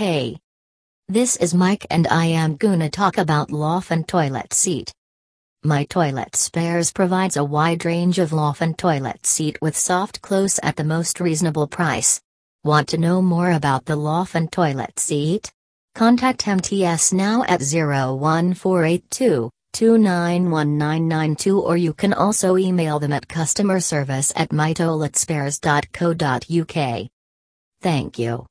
Hey. This is Mike and I am gonna talk about Laufen toilet seat. My Toilet Spares provides a wide range of Laufen toilet seat with soft close at the most reasonable price. Want to know more about the Laufen toilet seat? Contact MTS now at 01482 291992 or you can also email them at customer service at mytoiletspares.co.uk. Thank you.